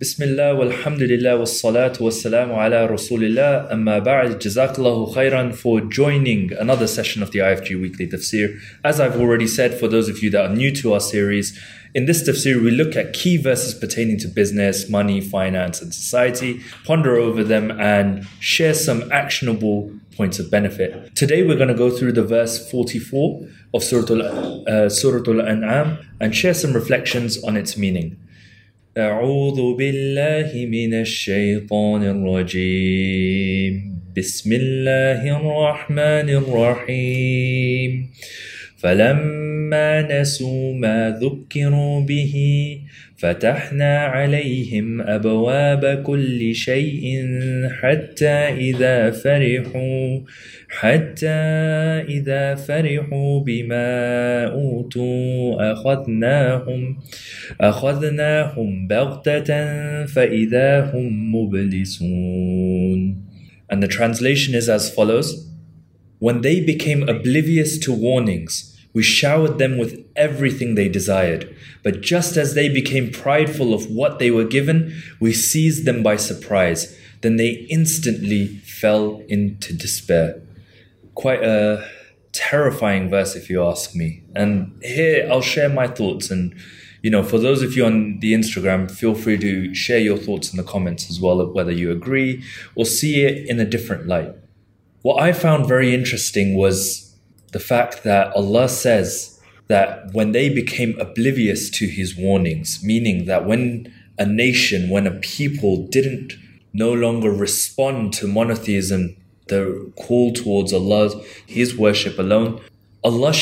بسم الله والحمد لله والصلاة والسلام على رسول الله أما بعد جزاك الله خيرا for joining another session of the IFG Weekly Tafsir. As I've already said, for those of you that are new to our series, in this tafsir we look at key verses pertaining to business, money, finance and society, ponder over them and share some actionable points of benefit. Today we're going to go through the verse 44 of Surah Al- uh, Surah Al-An'am and share some reflections on its meaning. أعوذ بالله من الشيطان الرجيم. بسم الله الرحمن الرحيم. فلما نسوا ما ذكروا به فتحنا عليهم أبواب كل شيء حتى إذا فرحوا حتى إذا فرحوا بما أوتوا أخذناهم أخذناهم بغتة فإذا هم مبلسون. And the translation is as follows. When they became oblivious to warnings, we showered them with everything they desired. But just as they became prideful of what they were given, we seized them by surprise. Then they instantly fell into despair. Quite a terrifying verse, if you ask me. And here I'll share my thoughts. And, you know, for those of you on the Instagram, feel free to share your thoughts in the comments as well, whether you agree or see it in a different light. What I found very interesting was the fact that Allah says that when they became oblivious to His warnings, meaning that when a nation, when a people didn't no longer respond to monotheism, the call towards Allah, His worship alone, Allah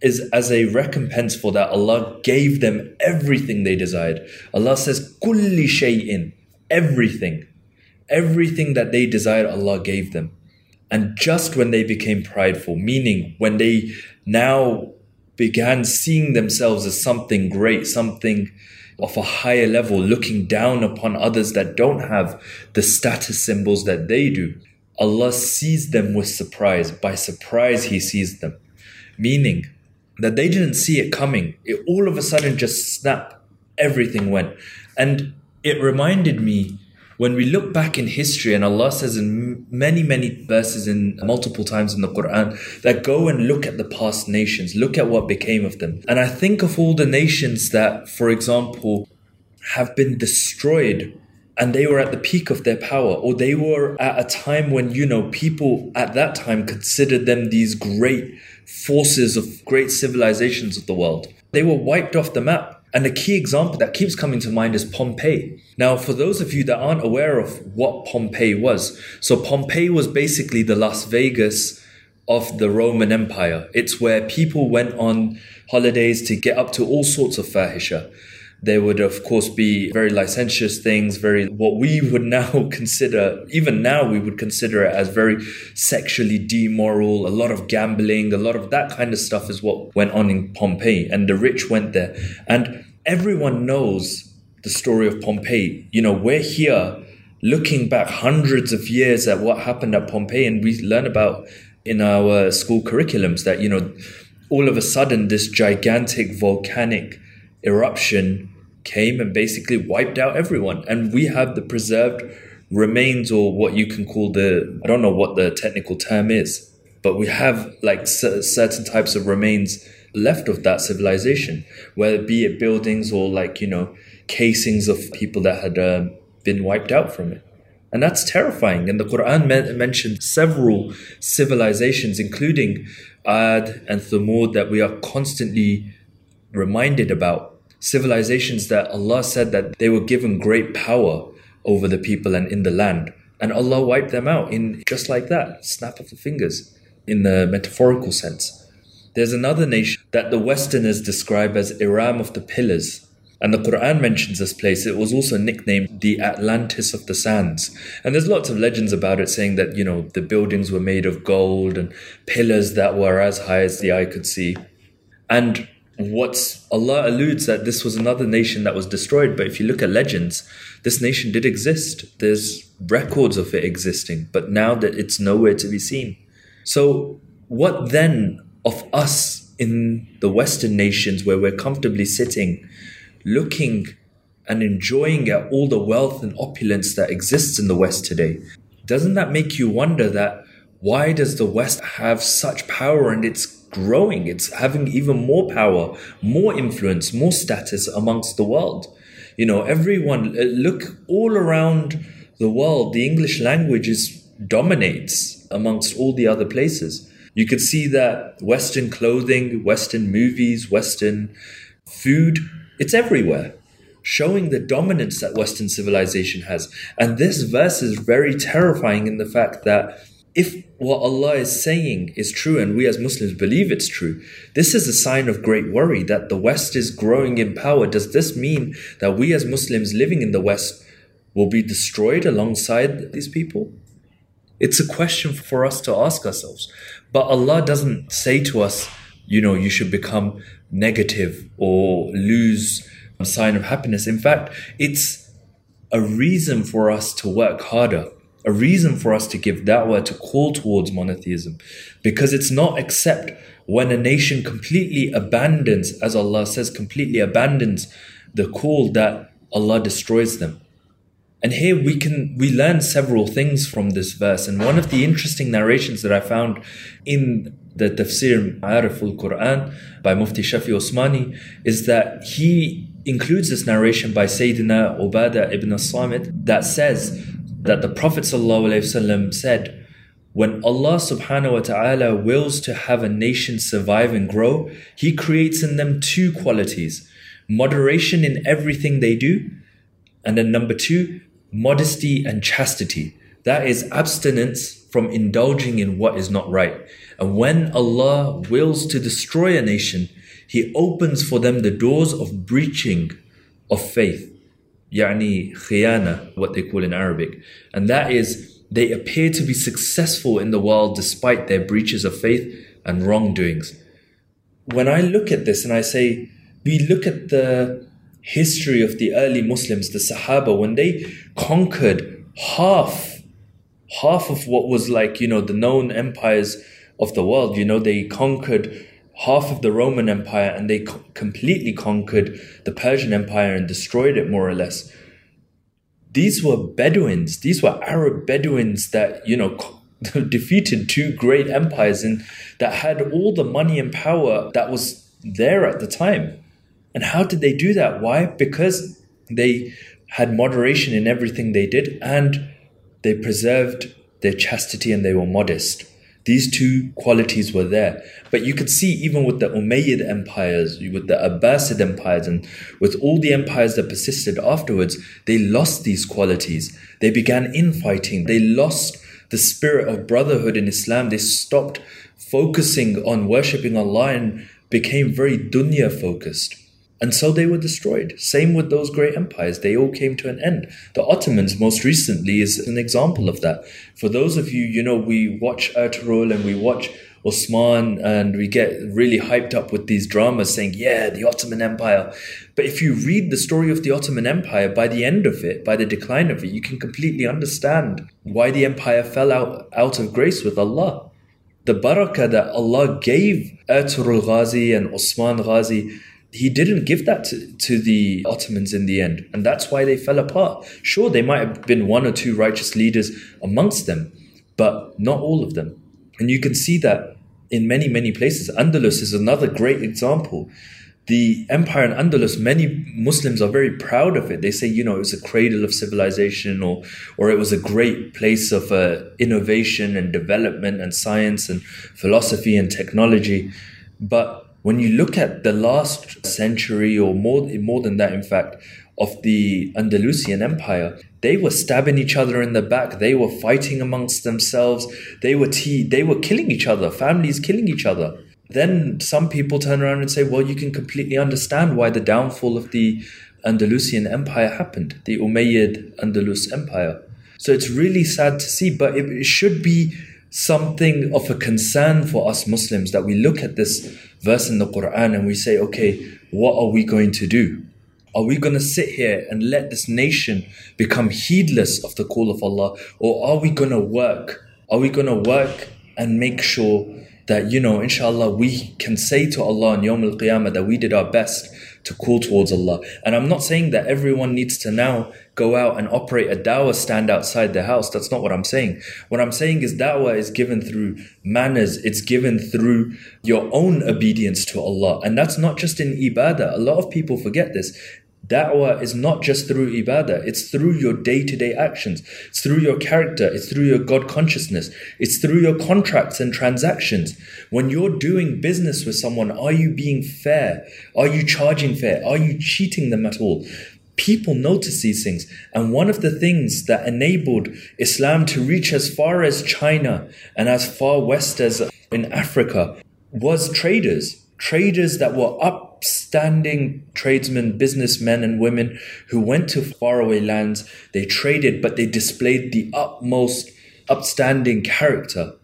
is as a recompense for that. Allah gave them everything they desired. Allah says, "Kulli shay'in," everything, everything that they desired, Allah gave them. And just when they became prideful, meaning when they now began seeing themselves as something great, something of a higher level, looking down upon others that don't have the status symbols that they do, Allah sees them with surprise. By surprise, He sees them. Meaning that they didn't see it coming. It all of a sudden just snap, everything went. And it reminded me when we look back in history, and Allah says in many, many verses in multiple times in the Quran that go and look at the past nations, look at what became of them. And I think of all the nations that, for example, have been destroyed and they were at the peak of their power, or they were at a time when, you know, people at that time considered them these great forces of great civilizations of the world. They were wiped off the map. And a key example that keeps coming to mind is Pompeii. Now, for those of you that aren't aware of what Pompeii was, so Pompeii was basically the Las Vegas of the Roman Empire. It's where people went on holidays to get up to all sorts of fahisha. There would, of course, be very licentious things, very what we would now consider, even now, we would consider it as very sexually demoral. A lot of gambling, a lot of that kind of stuff is what went on in Pompeii, and the rich went there. And everyone knows the story of Pompeii. You know, we're here looking back hundreds of years at what happened at Pompeii, and we learn about in our school curriculums that, you know, all of a sudden this gigantic volcanic eruption came and basically wiped out everyone. And we have the preserved remains, or what you can call the, I don't know what the technical term is, but we have like c- certain types of remains left of that civilization, whether be it buildings or like, you know, casings of people that had uh, been wiped out from it. And that's terrifying. And the Quran men- mentioned several civilizations, including Ad and Thamud, that we are constantly reminded about civilizations that Allah said that they were given great power over the people and in the land. And Allah wiped them out in just like that, snap of the fingers, in the metaphorical sense. There's another nation that the Westerners describe as Iram of the Pillars. And the Quran mentions this place. It was also nicknamed the Atlantis of the Sands. And there's lots of legends about it saying that, you know, the buildings were made of gold and pillars that were as high as the eye could see. And what's Allah alludes that this was another nation that was destroyed. But if you look at legends, this nation did exist. There's records of it existing, but now that it's nowhere to be seen. So, what then of us in the Western nations where we're comfortably sitting, looking and enjoying at all the wealth and opulence that exists in the West today, doesn't that make you wonder that why does the West have such power and it's growing? It's having even more power, more influence, more status amongst the world. You know, everyone, uh, look all around the world, the English language is dominates amongst all the other places. You could see that Western clothing, Western movies, Western food, it's everywhere, showing the dominance that Western civilization has. And this verse is very terrifying in the fact that if what Allah is saying is true and we as Muslims believe it's true, this is a sign of great worry that the West is growing in power. Does this mean that we as Muslims living in the West will be destroyed alongside these people? It's a question for us to ask ourselves. But Allah doesn't say to us, you know, you should become negative or lose a sign of happiness. In fact, it's a reason for us to work harder, a reason for us to give da'wah, to call towards monotheism. Because it's not except when a nation completely abandons, as Allah says, completely abandons the call that Allah destroys them. And here we can we learn several things from this verse. And one of the interesting narrations that I found in the Tafsir Ma'arif al-Quran by Mufti Shafi Osmani is that he includes this narration by Sayyidina Ubadah ibn Samit that says that the Prophet said, when Allah subhanahu wa ta'ala wills to have a nation survive and grow, He creates in them two qualities moderation in everything they do, and then number two, modesty and chastity. That is abstinence from indulging in what is not right. And when Allah wills to destroy a nation, He opens for them the doors of breaching of faith. Yani khiyana, what they call in Arabic. And that is, they appear to be successful in the world despite their breaches of faith and wrongdoings. When I look at this and I say, we look at the history of the early Muslims, the Sahaba, when they conquered half, half of what was like, you know, the known empires of the world, you know, they conquered half of the Roman Empire and they co- completely conquered the Persian Empire and destroyed it more or less. These were Bedouins, these were Arab Bedouins that, you know, defeated two great empires and that had all the money and power that was there at the time. And how did they do that? Why? Because they had moderation in everything they did and they preserved their chastity and they were modest. These two qualities were there. But you could see even with the Umayyad empires, with the Abbasid empires, and with all the empires that persisted afterwards, they lost these qualities. They began infighting. They lost the spirit of brotherhood in Islam. They stopped focusing on worshipping Allah and became very dunya focused. And so they were destroyed. Same with those great empires. They all came to an end. The Ottomans, most recently, is an example of that. For those of you, you know, we watch Ertugrul and we watch Osman and we get really hyped up with these dramas saying, yeah, the Ottoman Empire. But if you read the story of the Ottoman Empire, by the end of it, by the decline of it, you can completely understand why the empire fell out, out of grace with Allah. The barakah that Allah gave Ertugrul Ghazi and Osman Ghazi he didn't give that to, to, the Ottomans in the end. And that's why they fell apart. Sure, they might have been one or two righteous leaders amongst them, but not all of them. And you can see that in many, many places. Andalus is another great example. The empire in Andalus, many Muslims are very proud of it. They say, you know, it was a cradle of civilization or, or it was a great place of uh, innovation and development and science and philosophy and technology. But when you look at the last century or more, more than that, in fact, of the Andalusian Empire, they were stabbing each other in the back. They were fighting amongst themselves. They were te- they were killing each other. Families killing each other. Then some people turn around and say, "Well, you can completely understand why the downfall of the Andalusian Empire happened, the Umayyad Andalus Empire." So it's really sad to see, but it should be something of a concern for us Muslims that we look at this verse in the Quran and we say, okay, what are we going to do? Are we going to sit here and let this nation become heedless of the call of Allah? Or are we going to work? Are we going to work and make sure that, you know, inshallah, we can say to Allah on Yawm al Qiyamah that we did our best to call towards Allah. And I'm not saying that everyone needs to now go out and operate a da'wah stand outside the house. That's not what I'm saying. What I'm saying is da'wah is given through manners. It's given through your own obedience to Allah. And that's not just in ibadah. A lot of people forget this. Da'wah is not just through ibadah, it's through your day to day actions. It's through your character, it's through your God consciousness, it's through your contracts and transactions. When you're doing business with someone, are you being fair? Are you charging fair? Are you cheating them at all? People notice these things. And one of the things that enabled Islam to reach as far as China and as far west as in Africa was traders. Traders that were upstanding tradesmen, businessmen, and women who went to faraway lands. They traded, but they displayed the utmost upstanding character.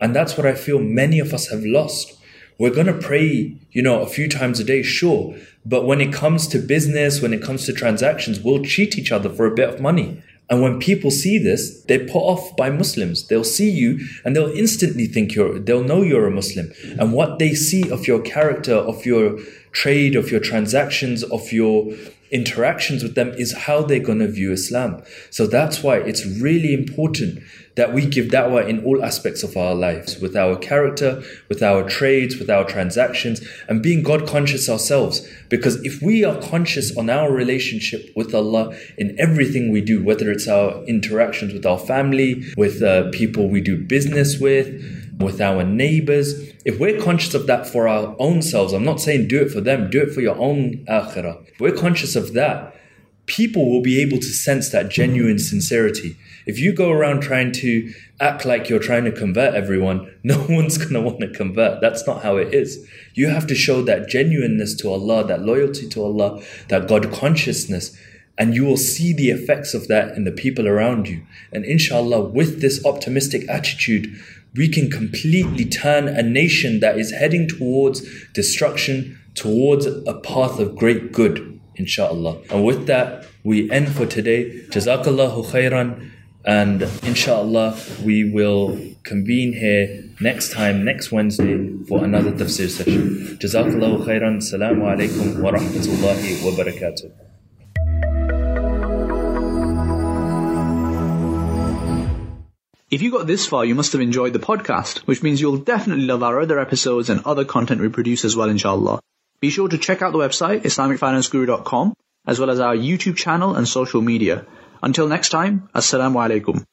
And that's what I feel many of us have lost. We're going to pray, you know, a few times a day, sure. But when it comes to business, when it comes to transactions, we'll cheat each other for a bit of money. And when people see this, they're put off by Muslims. They'll see you and they'll instantly think you're, they'll know you're a Muslim. And what they see of your character, of your trade, of your transactions, of your interactions with them is how they're going to view Islam. So that's why it's really important that we give da'wah in all aspects of our lives, with our character, with our trades, with our transactions, and being God conscious ourselves. Because if we are conscious on our relationship with Allah in everything we do, whether it's our interactions with our family, with uh, people we do business with, with our neighbors, if we're conscious of that for our own selves, I'm not saying do it for them, do it for your own akhirah. If we're conscious of that, people will be able to sense that genuine sincerity. If you go around trying to act like you're trying to convert everyone, no one's going to want to convert. That's not how it is. You have to show that genuineness to Allah, that loyalty to Allah, that God consciousness, and you will see the effects of that in the people around you. And inshallah, with this optimistic attitude, we can completely turn a nation that is heading towards destruction towards a path of great good, inshallah. And with that, we end for today. Jazakallahu khairan. And inshallah, we will convene here next time, next Wednesday, for another tafsir session. Jazakallahu khairan. Assalamu alaikum wa rahmatullahi wa barakatuh. If you got this far, you must have enjoyed the podcast, which means you'll definitely love our other episodes and other content we produce as well, inshallah. Be sure to check out the website, IslamicFinanceGuru.com, as well as our YouTube channel and social media. Until next time, Assalamu alaikum.